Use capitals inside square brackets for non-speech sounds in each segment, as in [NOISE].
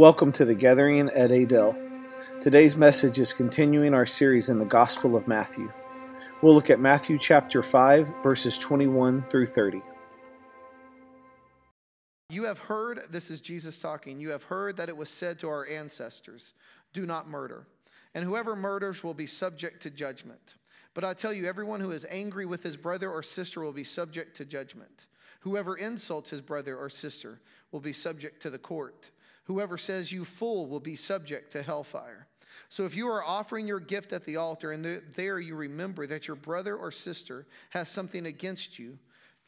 Welcome to the gathering at Adel. Today's message is continuing our series in the Gospel of Matthew. We'll look at Matthew chapter 5, verses 21 through 30. You have heard, this is Jesus talking, you have heard that it was said to our ancestors, Do not murder. And whoever murders will be subject to judgment. But I tell you, everyone who is angry with his brother or sister will be subject to judgment. Whoever insults his brother or sister will be subject to the court. Whoever says you fool will be subject to hellfire. So if you are offering your gift at the altar and there you remember that your brother or sister has something against you,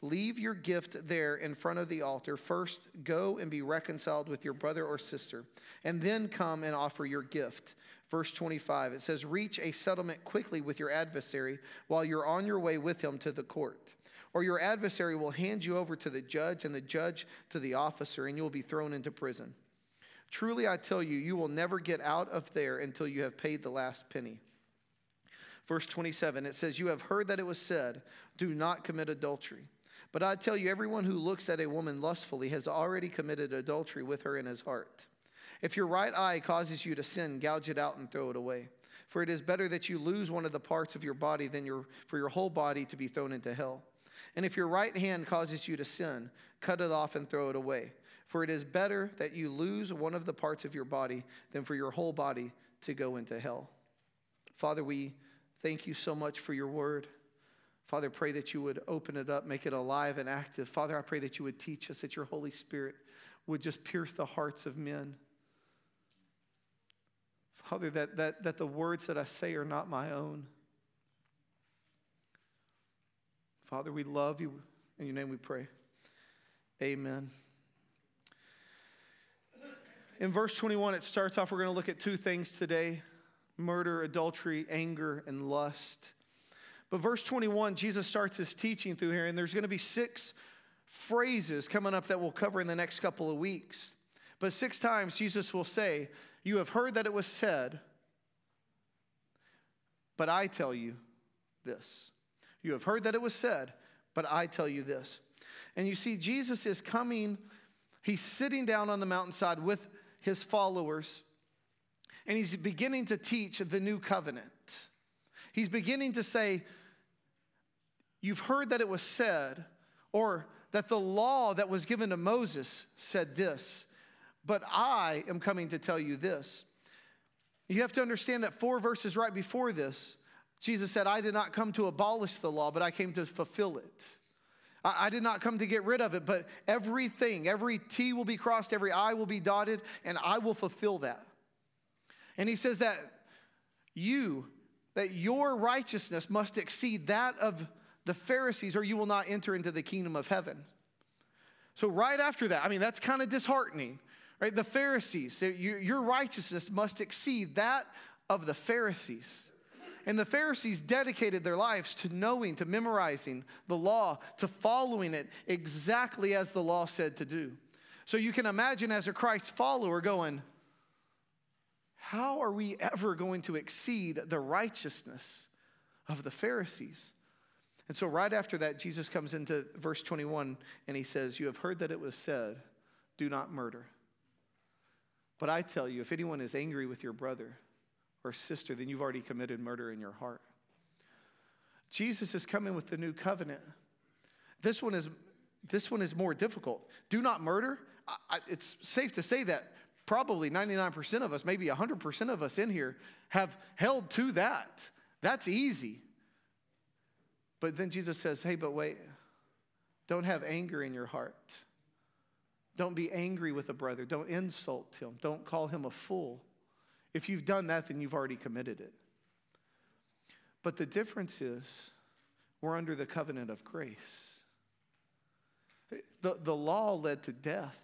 leave your gift there in front of the altar. First, go and be reconciled with your brother or sister, and then come and offer your gift. Verse 25, it says, Reach a settlement quickly with your adversary while you're on your way with him to the court. Or your adversary will hand you over to the judge, and the judge to the officer, and you will be thrown into prison. Truly, I tell you, you will never get out of there until you have paid the last penny. Verse 27, it says, You have heard that it was said, Do not commit adultery. But I tell you, everyone who looks at a woman lustfully has already committed adultery with her in his heart. If your right eye causes you to sin, gouge it out and throw it away. For it is better that you lose one of the parts of your body than your, for your whole body to be thrown into hell. And if your right hand causes you to sin, cut it off and throw it away. For it is better that you lose one of the parts of your body than for your whole body to go into hell. Father, we thank you so much for your word. Father, pray that you would open it up, make it alive and active. Father, I pray that you would teach us, that your Holy Spirit would just pierce the hearts of men. Father, that, that, that the words that I say are not my own. Father, we love you. In your name we pray. Amen. In verse 21, it starts off, we're going to look at two things today murder, adultery, anger, and lust. But verse 21, Jesus starts his teaching through here, and there's going to be six phrases coming up that we'll cover in the next couple of weeks. But six times Jesus will say, You have heard that it was said, but I tell you this. You have heard that it was said, but I tell you this. And you see, Jesus is coming, he's sitting down on the mountainside with his followers, and he's beginning to teach the new covenant. He's beginning to say, You've heard that it was said, or that the law that was given to Moses said this, but I am coming to tell you this. You have to understand that four verses right before this, Jesus said, I did not come to abolish the law, but I came to fulfill it. I, I did not come to get rid of it, but everything, every T will be crossed, every I will be dotted, and I will fulfill that. And he says that you, that your righteousness must exceed that of the Pharisees, or you will not enter into the kingdom of heaven. So, right after that, I mean, that's kind of disheartening, right? The Pharisees, your righteousness must exceed that of the Pharisees. And the Pharisees dedicated their lives to knowing, to memorizing the law, to following it exactly as the law said to do. So you can imagine as a Christ follower going, how are we ever going to exceed the righteousness of the Pharisees? And so, right after that, Jesus comes into verse 21 and he says, You have heard that it was said, do not murder. But I tell you, if anyone is angry with your brother, or sister, then you've already committed murder in your heart. Jesus is coming with the new covenant. This one is, this one is more difficult. Do not murder. I, it's safe to say that probably 99% of us, maybe 100% of us in here, have held to that. That's easy. But then Jesus says, hey, but wait, don't have anger in your heart. Don't be angry with a brother. Don't insult him. Don't call him a fool. If you've done that, then you've already committed it. But the difference is we're under the covenant of grace. The, the law led to death.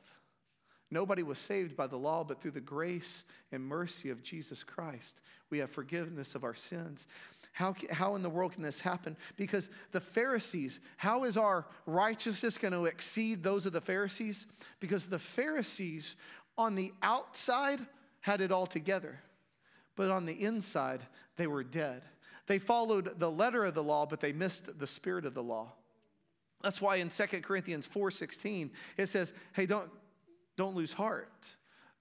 Nobody was saved by the law, but through the grace and mercy of Jesus Christ, we have forgiveness of our sins. How, how in the world can this happen? Because the Pharisees, how is our righteousness going to exceed those of the Pharisees? Because the Pharisees on the outside had it all together, but on the inside, they were dead. They followed the letter of the law, but they missed the spirit of the law. That's why in 2 Corinthians 4:16 it says, "Hey, don't don't lose heart.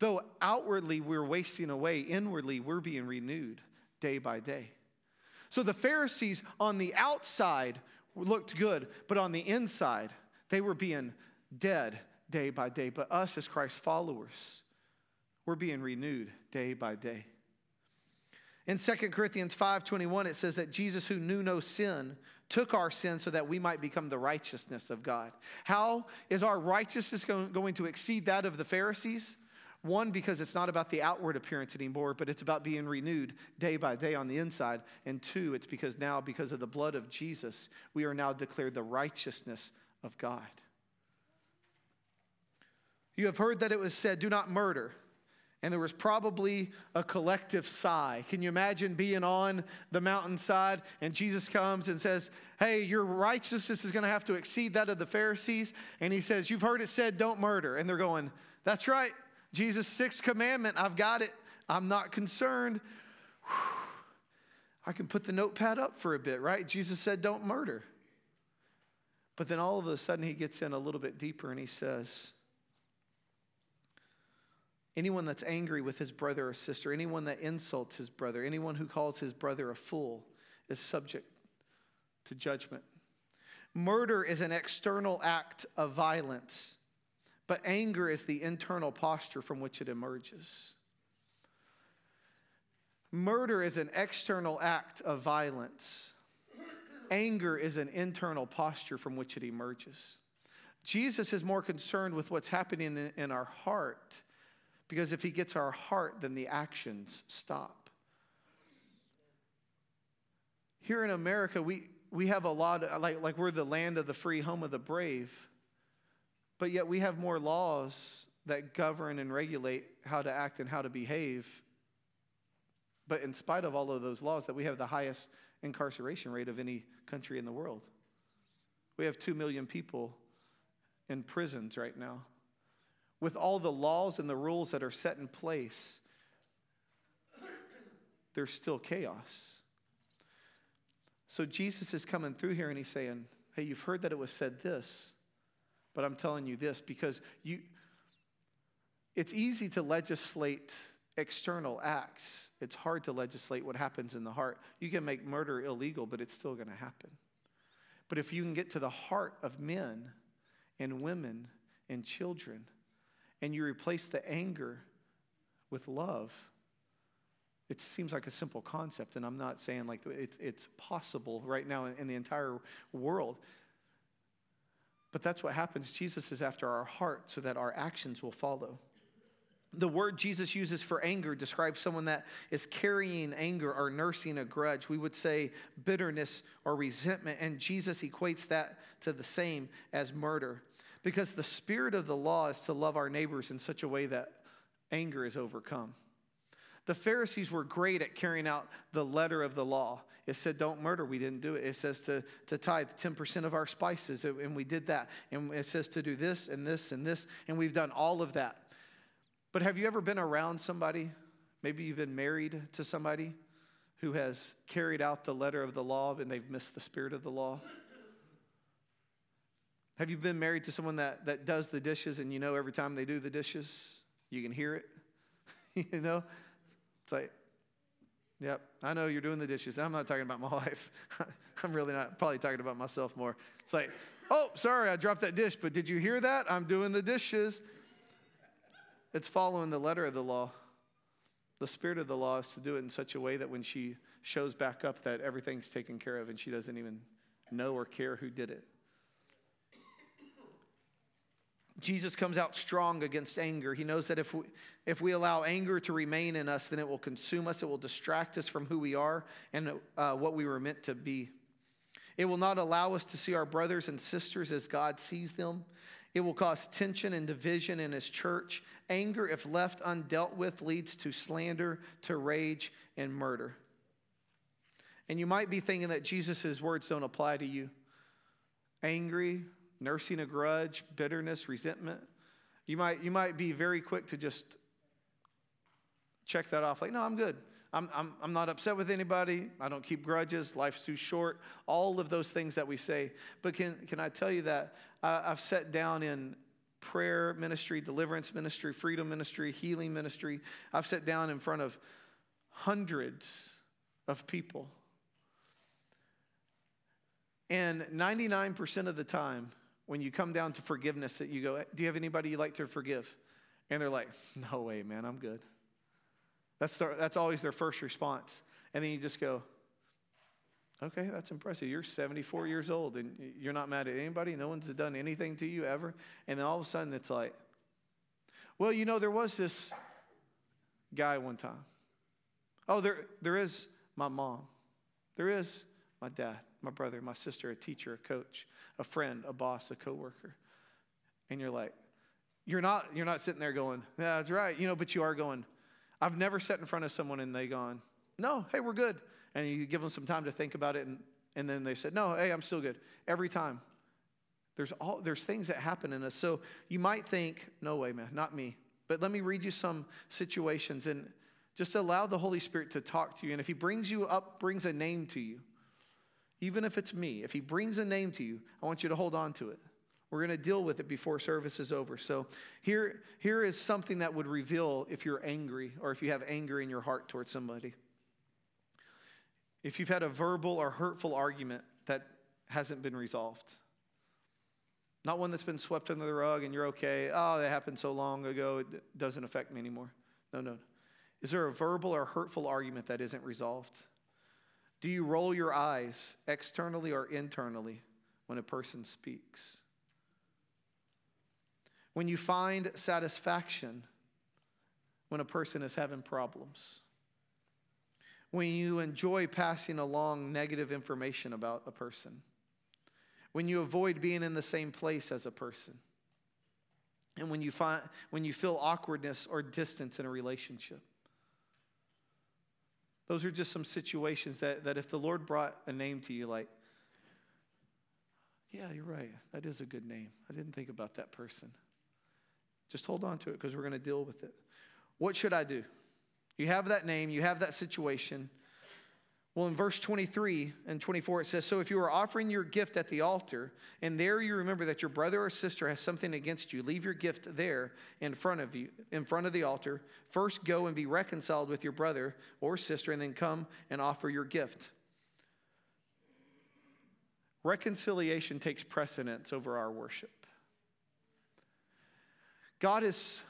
Though outwardly we're wasting away, inwardly we're being renewed day by day. So the Pharisees on the outside looked good, but on the inside, they were being dead day by day. But us as Christ followers, we're being renewed day by day. In 2 Corinthians 5:21 it says that Jesus who knew no sin took our sin so that we might become the righteousness of God. How is our righteousness going to exceed that of the Pharisees? One, because it's not about the outward appearance anymore, but it's about being renewed day by day on the inside. And two, it's because now, because of the blood of Jesus, we are now declared the righteousness of God. You have heard that it was said, Do not murder. And there was probably a collective sigh. Can you imagine being on the mountainside and Jesus comes and says, Hey, your righteousness is going to have to exceed that of the Pharisees? And he says, You've heard it said, don't murder. And they're going, That's right. Jesus' sixth commandment, I've got it. I'm not concerned. I can put the notepad up for a bit, right? Jesus said, Don't murder. But then all of a sudden he gets in a little bit deeper and he says, Anyone that's angry with his brother or sister, anyone that insults his brother, anyone who calls his brother a fool is subject to judgment. Murder is an external act of violence. But anger is the internal posture from which it emerges. Murder is an external act of violence. Anger is an internal posture from which it emerges. Jesus is more concerned with what's happening in, our heart because if he gets our heart, then the actions stop. Here in America, we, we have a lot, of, like, like we're the land of the free, home of the brave. But yet we have more laws that govern and regulate how to act and how to behave. But in spite of all of those laws, that we have the highest incarceration rate of any country in the world. We have 2 million people in prisons right now. With all the laws and the rules that are set in place, there's still chaos. So Jesus is coming through here and he's saying, Hey, you've heard that it was said this. But I'm telling you this because you, it's easy to legislate external acts. It's hard to legislate what happens in the heart. You can make murder illegal, but it's still going to happen. But if you can get to the heart of men and women and children, and you replace the anger with love, it seems like a simple concept, and I'm not saying like it's, it's possible right now in, in the entire world. But that's what happens. Jesus is after our heart so that our actions will follow. The word Jesus uses for anger describes someone that is carrying anger or nursing a grudge. We would say bitterness or resentment, and Jesus equates that to the same as murder. Because the spirit of the law is to love our neighbors in such a way that anger is overcome. The Pharisees were great at carrying out the letter of the law. It said, don't murder. We didn't do it. It says to, to tithe 10% of our spices, and we did that. And it says to do this and this and this, and we've done all of that. But have you ever been around somebody? Maybe you've been married to somebody who has carried out the letter of the law and they've missed the spirit of the law? Have you been married to someone that, that does the dishes and you know every time they do the dishes, you can hear it? [LAUGHS] you know? It's like, yep, I know you're doing the dishes. I'm not talking about my [LAUGHS] wife. [LAUGHS] I'm really not, probably talking about myself more. It's like, oh, sorry, I dropped that dish, but did you hear that? I'm doing the dishes. It's following the letter of the law. The spirit of the law is to do it in such a way that when she shows back up that everything's taken care of and she doesn't even know or care who did it. Jesus comes out strong against anger. He knows that if we, if we allow anger to remain in us, then it will consume us, it will distract us from who we are and uh, what we were meant to be. It will not allow us to see our brothers and sisters as God sees them. It will cause tension and division in His church. Anger, if left undealt with, leads to slander, to rage, and murder. And you might be thinking that Jesus' words don't apply to you. Angry, nursing a grudge, bitterness, resentment. You might, you might be very quick to just check that off like, no, I'm good. I'm, I'm, I'm not upset with anybody. I don't keep grudges. Life's too short. All of those things that we say. But can, can I tell you that uh, I've sat down in prayer ministry, deliverance ministry, freedom ministry, healing ministry. I've sat down in front of hundreds of people. And 99% of the time, when you come down to forgiveness, that you go, Do you have anybody you'd like to forgive? And they're like, No way, man, I'm good. That's, their, that's always their first response. And then you just go, Okay, that's impressive. You're 74 years old and you're not mad at anybody. No one's done anything to you ever. And then all of a sudden it's like, well, you know, there was this guy one time. Oh, there, there is my mom. There is my dad, my brother, my sister, a teacher, a coach, a friend, a boss, a coworker. And you're like, you're not, you're not sitting there going, yeah, that's right. You know, but you are going, I've never sat in front of someone and they gone, no, hey, we're good and you give them some time to think about it, and, and then they said, No, hey, I'm still good. Every time. There's, all, there's things that happen in us. So you might think, No way, man, not me. But let me read you some situations and just allow the Holy Spirit to talk to you. And if He brings you up, brings a name to you, even if it's me, if He brings a name to you, I want you to hold on to it. We're going to deal with it before service is over. So here, here is something that would reveal if you're angry or if you have anger in your heart towards somebody if you've had a verbal or hurtful argument that hasn't been resolved. Not one that's been swept under the rug and you're okay. Oh, that happened so long ago, it doesn't affect me anymore. No, no. Is there a verbal or hurtful argument that isn't resolved? Do you roll your eyes externally or internally when a person speaks? When you find satisfaction when a person is having problems? when you enjoy passing along negative information about a person, when you avoid being in the same place as a person, and when you, find, when you feel awkwardness or distance in a relationship. Those are just some situations that, that if the Lord brought a name to you, like, yeah, you're right. That is a good name. I didn't think about that person. Just hold on to it because we're going to deal with it. What should I do? You have that name, you have that situation. Well, in verse 23 and 24, it says, So if you are offering your gift at the altar, and there you remember that your brother or sister has something against you, leave your gift there in front of you, in front of the altar. First go and be reconciled with your brother or sister, and then come and offer your gift. Reconciliation takes precedence over our worship. God is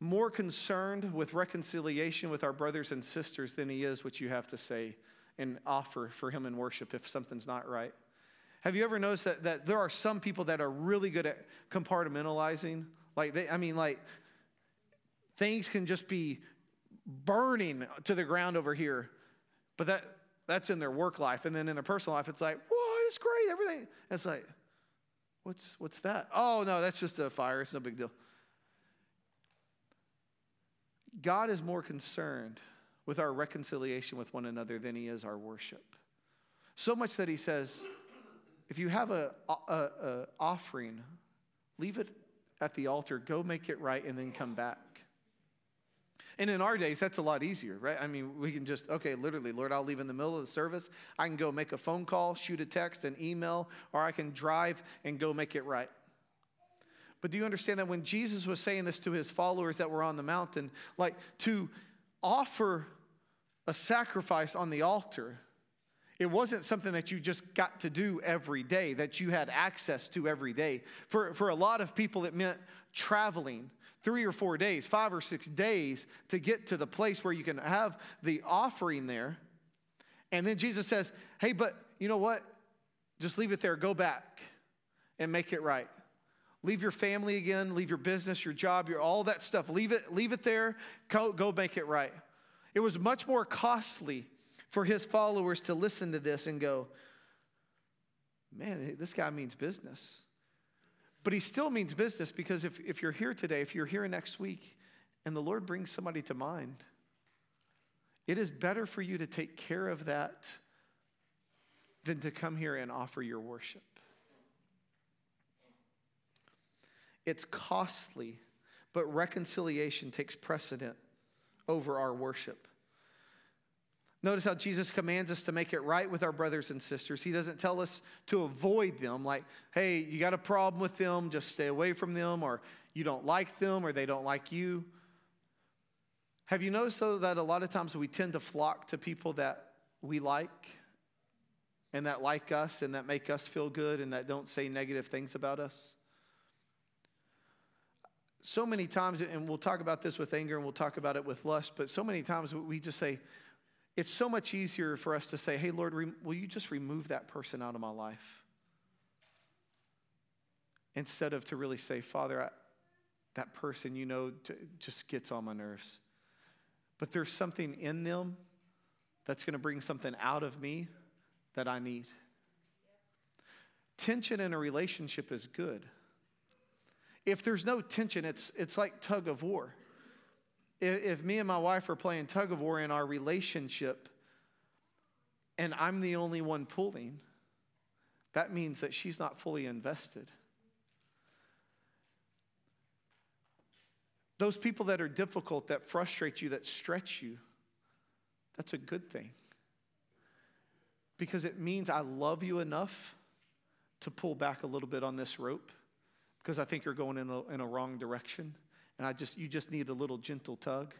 more concerned with reconciliation with our brothers and sisters than he is what you have to say and offer for him in worship if something's not right. Have you ever noticed that, that there are some people that are really good at compartmentalizing? Like, they, I mean, like, things can just be burning to the ground over here, but that, that's in their work life. And then in their personal life, it's like, whoa, it's great, everything. And it's like, what's, what's that? Oh, no, that's just a fire. It's no big deal. God is more concerned with our reconciliation with one another than he is our worship. So much that he says, if you have a, a, a offering, leave it at the altar, go make it right, and then come back. And in our days, that's a lot easier, right? I mean, we can just, okay, literally, Lord, I'll leave in the middle of the service. I can go make a phone call, shoot a text, an email, or I can drive and go make it right. But do you understand that when Jesus was saying this to his followers that were on the mountain, like to offer a sacrifice on the altar, it wasn't something that you just got to do every day, that you had access to every day. For, for a lot of people, it meant traveling three or four days, five or six days to get to the place where you can have the offering there. And then Jesus says, Hey, but you know what? Just leave it there, go back and make it right. Leave your family again, leave your business, your job, your all that stuff. Leave it, leave it there. Go, go make it right. It was much more costly for his followers to listen to this and go, man, this guy means business. But he still means business because if, if you're here today, if you're here next week, and the Lord brings somebody to mind, it is better for you to take care of that than to come here and offer your worship. It's costly, but reconciliation takes precedent over our worship. Notice how Jesus commands us to make it right with our brothers and sisters. He doesn't tell us to avoid them, like, hey, you got a problem with them, just stay away from them, or you don't like them or they don't like you. Have you noticed, though, that a lot of times we tend to flock to people that we like and that like us and that make us feel good and that don't say negative things about us? So many times, and we'll talk about this with anger and we'll talk about it with lust, but so many times we just say, it's so much easier for us to say, hey, Lord, will you just remove that person out of my life? Instead of to really say, Father, I, that person, you know, just gets on my nerves. But there's something in them that's going to bring something out of me that I need. Tension in a relationship is good. If there's no tension, it's, it's like tug of war. If, if me and my wife are playing tug of war in our relationship and I'm the only one pulling, that means that she's not fully invested. Those people that are difficult, that frustrate you, that stretch you, that's a good thing. Because it means I love you enough to pull back a little bit on this rope because I think you're going in a, in a wrong direction. And I just, you just need a little gentle tug.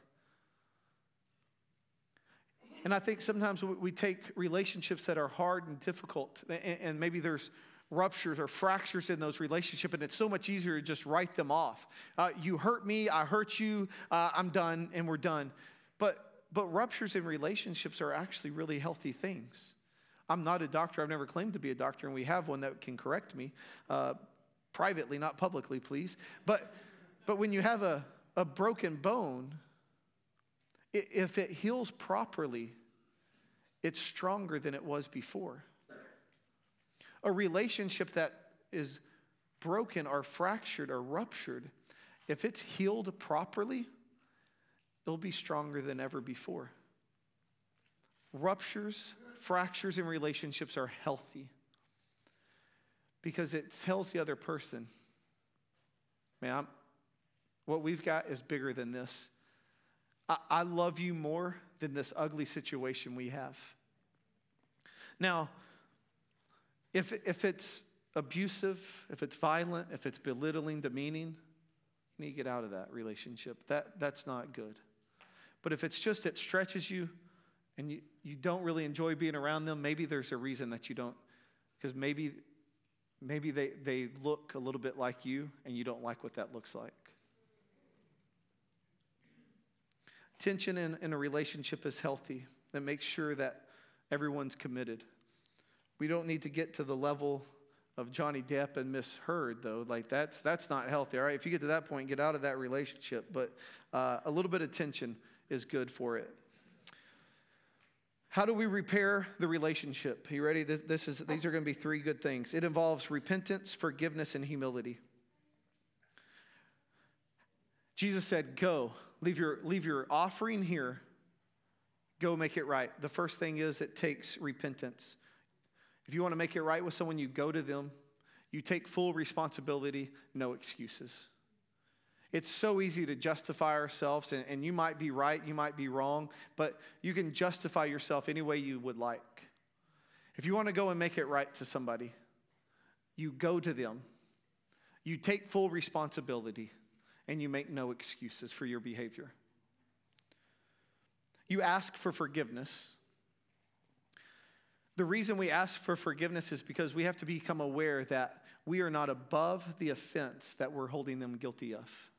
And I think sometimes we take relationships that are hard and difficult, and maybe there's ruptures or fractures in those relationships, and it's so much easier to just write them off. Uh, you hurt me, I hurt you, uh, I'm done, and we're done. But but ruptures in relationships are actually really healthy things. I'm not a doctor. I've never claimed to be a doctor, and we have one that can correct me uh, privately, not publicly, please. But but when you have a, a broken bone, if it heals properly, it's stronger than it was before. A relationship that is broken or fractured or ruptured, if it's healed properly, it'll be stronger than ever before. Ruptures, fractures in relationships are healthy because it tells the other person, man, I'm, what we've got is bigger than this. I, I love you more than this ugly situation we have. Now, if, if it's abusive, if it's violent, if it's belittling, demeaning, you need to get out of that relationship. That, that's not good. But if it's just it stretches you and you, you don't really enjoy being around them, maybe there's a reason that you don't, because maybe, maybe they, they look a little bit like you and you don't like what that looks like. Tension in, in a relationship is healthy. That makes sure that everyone's committed. We don't need to get to the level of Johnny Depp and Miss Heard, though. Like that's that's not healthy. All right, if you get to that point, get out of that relationship. But uh, a little bit of tension is good for it. How do we repair the relationship? You ready? This, this is these are going to be three good things. It involves repentance, forgiveness, and humility. Jesus said, "Go, leave your leave your offering here. Go make it right." The first thing is it takes repentance. If you want to make it right with someone, you go to them, you take full responsibility, no excuses. It's so easy to justify ourselves, and, and, you might be right, you might be wrong, but you can justify yourself any way you would like. If you want to go and make it right to somebody, you go to them, you take full responsibility, and you make no excuses for your behavior. You ask for forgiveness the reason we ask for forgiveness is because we have to become aware that we are not above the offense that we're holding them guilty of.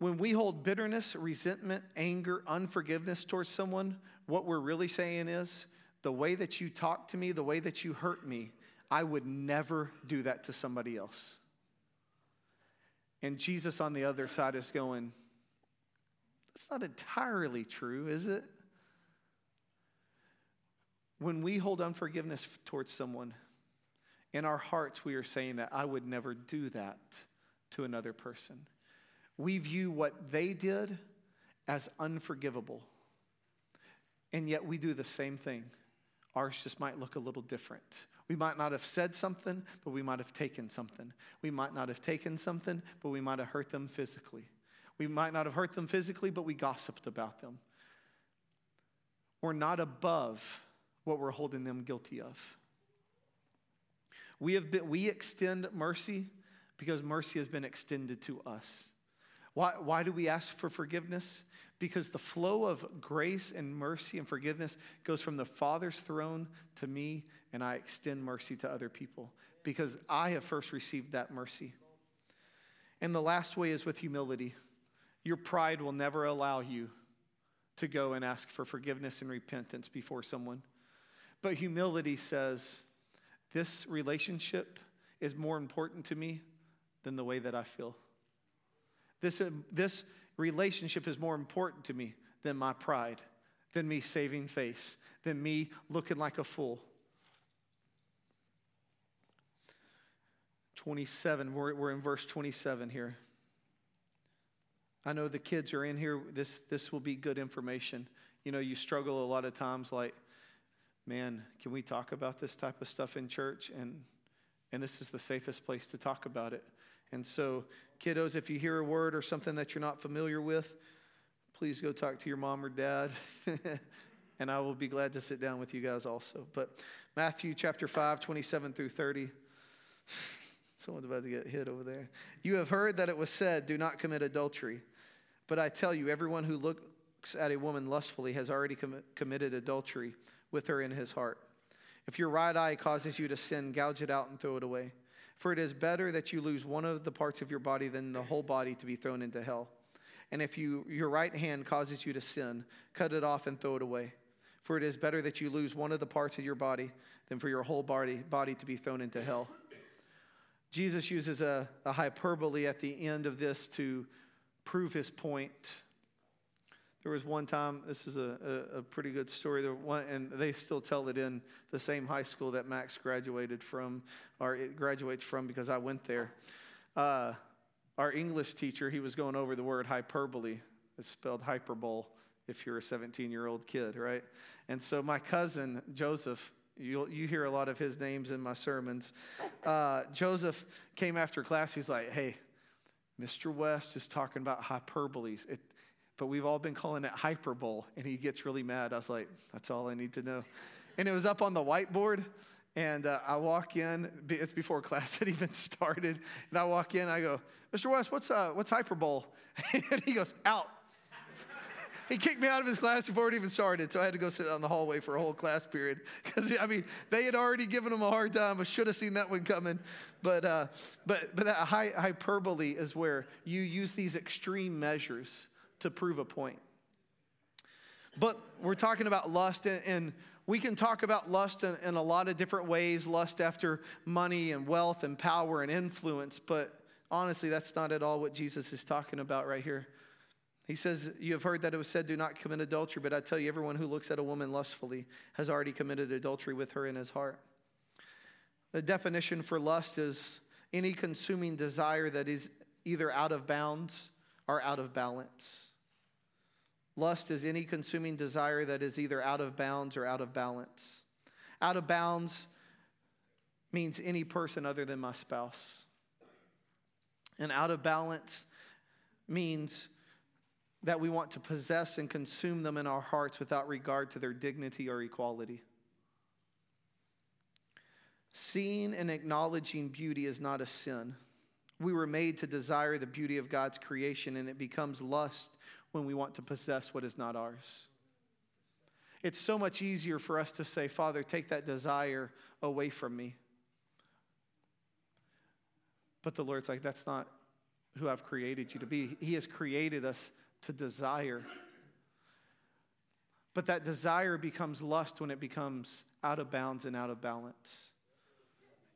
When we hold bitterness, resentment, anger, unforgiveness towards someone, what we're really saying is the way that you talk to me, the way that you hurt me, I would never do that to somebody else. And Jesus on the other side is going, that's not entirely true, is it? When we hold unforgiveness towards someone, in our hearts, we are saying that I would never do that to another person. We view what they did as unforgivable. And yet we do the same thing. Ours just might look a little different. We might not have said something, but we might have taken something. We might not have taken something, but we might have hurt them physically. We might not have hurt them physically, but we gossiped about them. We're not above what we're holding them guilty of. We, have been, we extend mercy Because mercy has been extended to us. Why, why do we ask for forgiveness? Because the flow of grace and mercy and forgiveness goes from the Father's throne to me, and I extend mercy to other people because I have first received that mercy. And the last way is with humility. Your pride will never allow you to go and ask for forgiveness and repentance before someone. But humility says, this relationship is more important to me than the way that I feel. This, uh, this relationship is more important to me than my pride, than me saving face, than me looking like a fool. 27, we're, we're in verse 27 here. I know the kids are in here. This, this will be good information. You know, you struggle a lot of times like, man, can we talk about this type of stuff in church? And, and this is the safest place to talk about it. And so, kiddos, if you hear a word or something that you're not familiar with, please go talk to your mom or dad. [LAUGHS] and I will be glad to sit down with you guys also. But Matthew chapter 5, 27 through 30. [SIGHS] Someone's about to get hit over there. You have heard that it was said, Do not commit adultery. But I tell you, everyone who looks at a woman lustfully has already com- committed adultery with her in his heart. If your right eye causes you to sin, gouge it out and throw it away. For it is better that you lose one of the parts of your body than the whole body to be thrown into hell. And if you, your right hand causes you to sin, cut it off and throw it away. For it is better that you lose one of the parts of your body than for your whole body, body to be thrown into hell. Jesus uses a, a hyperbole at the end of this to prove his point. There was one time, this is a, a, a pretty good story, there one, and they still tell it in the same high school that Max graduated from, or it graduates from because I went there. Uh, our English teacher, he was going over the word hyperbole. It's spelled hyperbole if you're a 17 year old kid, right? And so my cousin, Joseph, you you hear a lot of his names in my sermons. Uh, Joseph came after class. He's like, hey, Mr. West is talking about hyperboles. It, but we've all been calling it hyperbole. And he gets really mad. I was like, that's all I need to know. And it was up on the whiteboard. And uh, I walk in, it's before [LAUGHS] class had even started. And I walk in, I go, Mr. West, what's, uh, what's hyperbole? [LAUGHS] and he goes, out. [LAUGHS] he kicked me out of his class before it even started. So I had to go sit on the hallway for a whole class period. Because, I mean, they had already given him a hard time. I should have seen that one coming. But, uh, but, but that hyperbole is where you use these extreme measures to prove a point. But we're talking about lust, and, we can talk about lust in, in, a lot of different ways lust after money and wealth and power and influence. But honestly, that's not at all what Jesus is talking about right here. He says, You have heard that it was said, Do not commit adultery, but I tell you, everyone who looks at a woman lustfully has already committed adultery with her in his heart. The definition for lust is any consuming desire that is either out of bounds or out of balance. Lust is any consuming desire that is either out of bounds or out of balance. Out of bounds means any person other than my spouse. And out of balance means that we want to possess and consume them in our hearts without regard to their dignity or equality. Seeing and acknowledging beauty is not a sin. We were made to desire the beauty of God's creation, and it becomes lust when we want to possess what is not ours. It's so much easier for us to say, Father, take that desire away from me. But the Lord's like, that's not who I've created you to be. He has created us to desire. But that desire becomes lust when it becomes out of bounds and out of balance.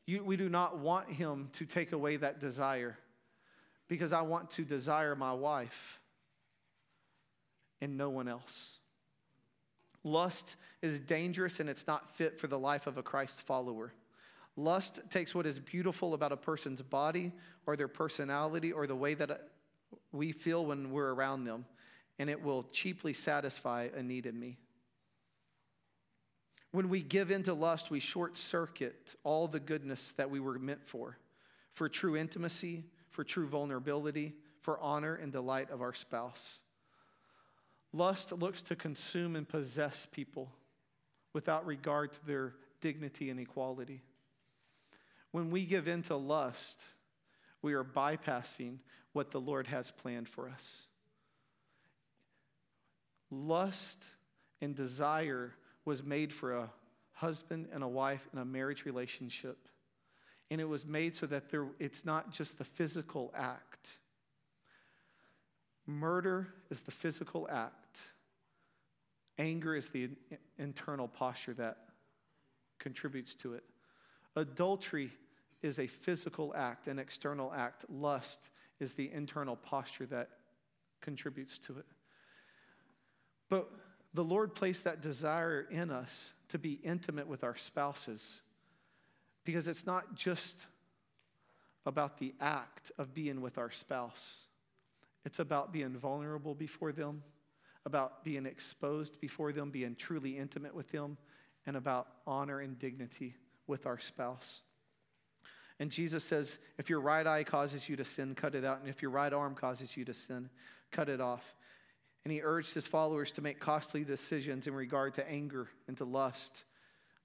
You, we do not want him to take away that desire because I want to desire my wife and no one else. Lust is dangerous and it's not fit for the life of a Christ follower. Lust takes what is beautiful about a person's body or their personality or the way that we feel when we're around them, and it will cheaply satisfy a need in me. When we give into lust, we short circuit all the goodness that we were meant for for true intimacy, for true vulnerability, for honor and delight of our spouse. Lust looks to consume and possess people without regard to their dignity and equality. When we give into lust, we are bypassing what the Lord has planned for us. Lust and desire was made for a husband and a wife in a marriage relationship. And it was made so that there, it's not just the physical act. Murder is the physical act. Anger is the internal posture that contributes to it. Adultery is a physical act, an external act. Lust is the internal posture that contributes to it. But the Lord placed that desire in us to be intimate with our spouses because it's not just about the act of being with our spouse, it's about being vulnerable before them, about being exposed before them, being truly intimate with them, and about honor and dignity with our spouse. And Jesus says, if your right eye causes you to sin, cut it out. And if your right arm causes you to sin, cut it off. And he urged his followers to make costly decisions in regard to anger and to lust.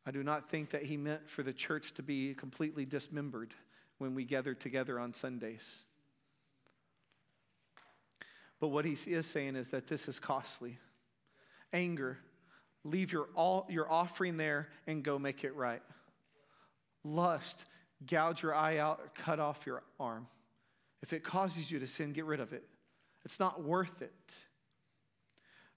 I do not think that he meant for the church to be completely dismembered when we gather together on Sundays. But what he is saying is that this is costly. Anger, leave your, all, your offering there and go make it right. Lust, gouge your eye out or cut off your arm. If it causes you to sin, get rid of it. It's not worth it.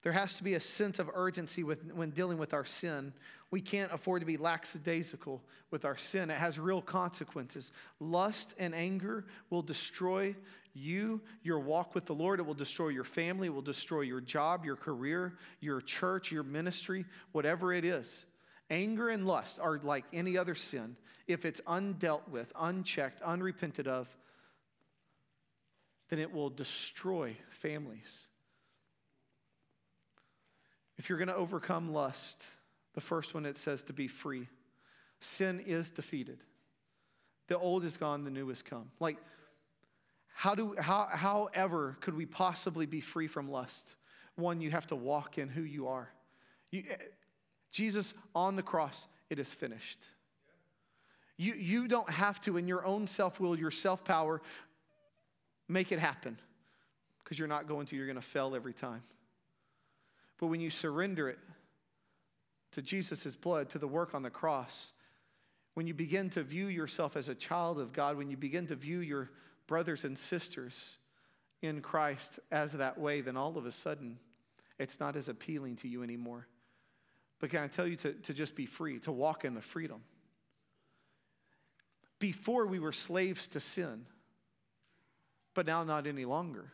There has to be a sense of urgency with, when dealing with our sin. We can't afford to be lackadaisical with our sin. It has real consequences. Lust and anger will destroy you, your walk with the Lord. It will destroy your family, it will destroy your job, your career, your church, your ministry, whatever it is. Anger and lust are like any other sin. If it's undealt with, unchecked, unrepented of, then it will destroy families. If you're going to overcome lust, the first one it says to be free. Sin is defeated. The old is gone, the new has come. Like, how do how however could we possibly be free from lust? One, you have to walk in who you are. You, eh, Jesus on the cross, it is finished. You, you don't have to, in your own self will, your self power, make it happen because you're not going to, you're going to fail every time. But when you surrender it to Jesus' blood, to the work on the cross, when you begin to view yourself as a child of God, when you begin to view your brothers and sisters in Christ as that way, then all of a sudden it's not as appealing to you anymore. But can I tell you to, to just be free, to walk in the freedom? Before we were slaves to sin, but now not any longer.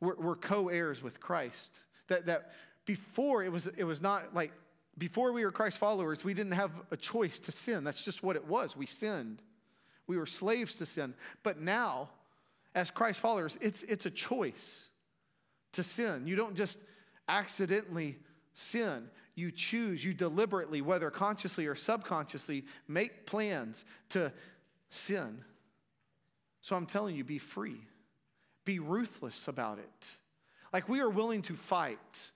We're, we're co heirs with Christ. That, that before it was, it was not like, before we were Christ followers, we didn't have a choice to sin. That's just what it was. We sinned. We were slaves to sin. But now, as Christ followers, it's, it's a choice to sin. You don't just accidentally sin. You choose, you deliberately, whether consciously or subconsciously, make plans to sin. So I'm telling you, be free. Be ruthless about it. Like we are willing to fight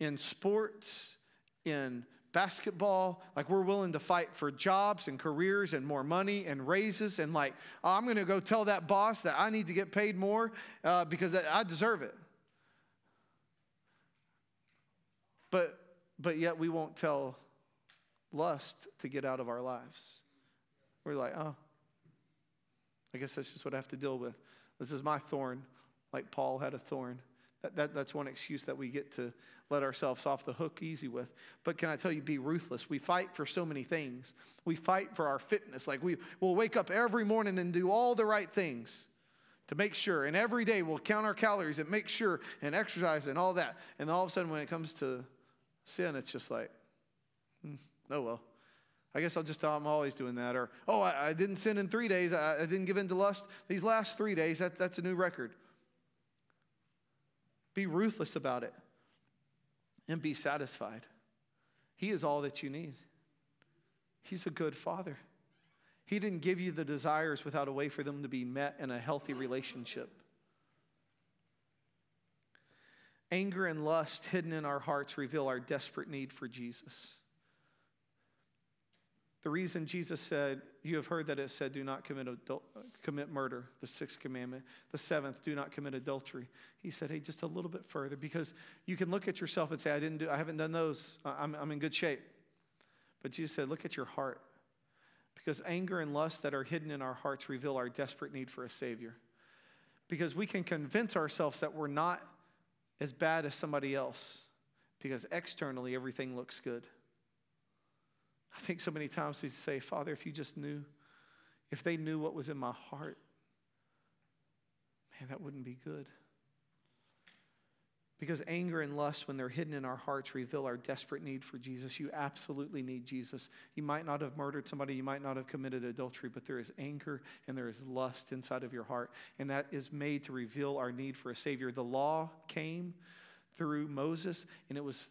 in sports, in basketball. Like we're willing to fight for jobs and careers and more money and raises. And like, oh, I'm going to go tell that boss that I need to get paid more uh, because I deserve it. But, but yet we won't tell lust to get out of our lives. We're like, oh, I guess that's just what I have to deal with. This is my thorn, like Paul had a thorn. That, that, that's one excuse that we get to let ourselves off the hook easy with. But can I tell you, be ruthless. We fight for so many things. We fight for our fitness. Like we will wake up every morning and do all the right things to make sure. And every day we'll count our calories and make sure and exercise and all that. And all of a sudden, when it comes to sin, it's just like, hmm, oh well. I guess I'll just tell I'm always doing that. Or, oh, I, I didn't sin in three days. I, I, didn't give in to lust. These last three days, that, that's a new record. Be ruthless about it and be satisfied. He is all that you need. He's a good father. He didn't give you the desires without a way for them to be met in a healthy relationship. Anger and lust hidden in our hearts reveal our desperate need for Jesus. The reason Jesus said, You have heard that it said, Do not commit, adul- commit murder, the sixth commandment. The seventh, do not commit adultery. He said, Hey, just a little bit further, because you can look at yourself and say, I didn't do, I haven't done those. I'm, I'm in good shape. But Jesus said, Look at your heart. Because anger and lust that are hidden in our hearts reveal our desperate need for a Savior. Because we can convince ourselves that we're not as bad as somebody else, because externally everything looks good. I think so many times we say, Father, if you just knew, if they knew what was in my heart, man, that wouldn't be good. Because anger and lust, when they're hidden in our hearts, reveal our desperate need for Jesus. You absolutely need Jesus. You might not have murdered somebody, you might not have committed adultery, but there is anger and there is lust inside of your heart. And that is made to reveal our need for a Savior. The law came through Moses, and it was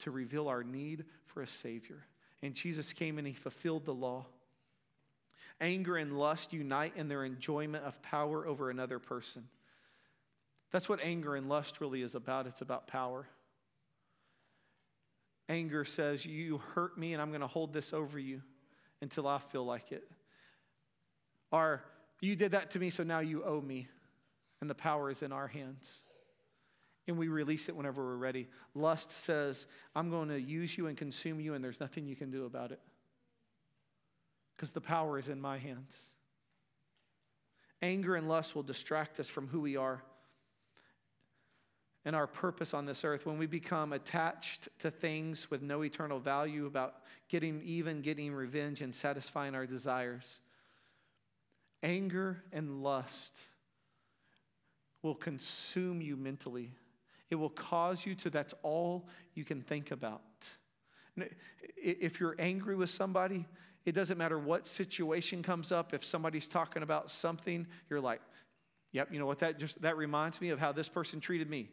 to reveal our need for a Savior. And Jesus came and he fulfilled the law. Anger and lust unite in their enjoyment of power over another person. That's what anger and lust really is about. It's about power. Anger says, You hurt me, and I'm going to hold this over you until I feel like it. Or, You did that to me, so now you owe me. And the power is in our hands and we release it whenever we're ready. Lust says, I'm going to use you and consume you, and there's nothing you can do about it because the power is in my hands. Anger and lust will distract us from who we are and our purpose on this earth when we become attached to things with no eternal value about getting even, getting revenge, and satisfying our desires. Anger and lust will consume you mentally it will cause you to, that's all you can think about. If you're angry with somebody, it doesn't matter what situation comes up. If somebody's talking about something, you're like, yep, you know what, that just, that reminds me of how this person treated me.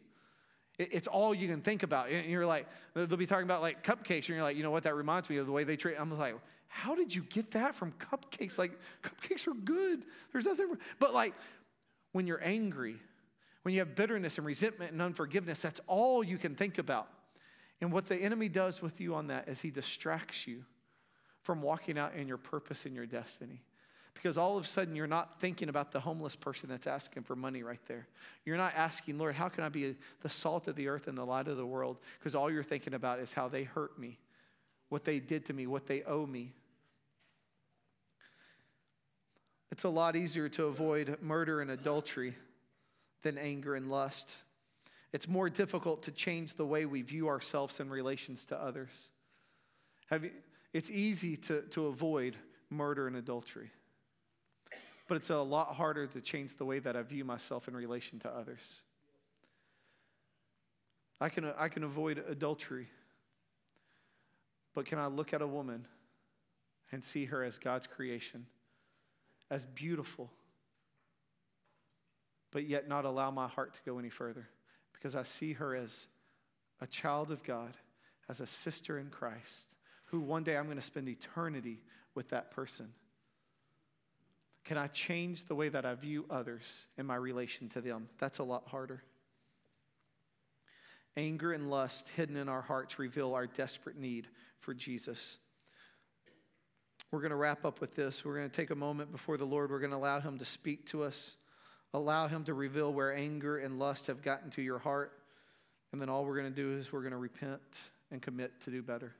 it's all you can think about. And you're like, they'll be talking about like cupcakes, and you're like, you know what, that reminds me of the way they treat. I'm like, how did you get that from cupcakes? Like, cupcakes are good. There's nothing, but like, when you're angry, when you have bitterness and resentment and unforgiveness, that's all you can think about. And what the enemy does with you on that is he distracts you from walking out in your purpose and your destiny. Because all of a sudden, you're not thinking about the homeless person that's asking for money right there. You're not asking, Lord, how can I be the salt of the earth and the light of the world? Because all you're thinking about is how they hurt me, what they did to me, what they owe me. It's a lot easier to avoid murder and adultery than anger and lust. It's more difficult to change the way we view ourselves in relations to others. You, it's easy to, to avoid murder and adultery, but it's a lot harder to change the way that I view myself in relation to others. I can, I can avoid adultery, but can I look at a woman and see her as God's creation, as beautiful? But yet not allow my heart to go any further because I see her as a child of God, as a sister in Christ, who one day I'm going to spend eternity with that person. Can I change the way that I view others in my relation to them? That's a lot harder. Anger and lust hidden in our hearts reveal our desperate need for Jesus. We're going to wrap up with this. We're going to take a moment before the Lord. We're going to allow Him to speak to us. Allow Him to reveal where anger and lust have gotten to your heart. And then all we're going to do is we're going to repent and commit to do better.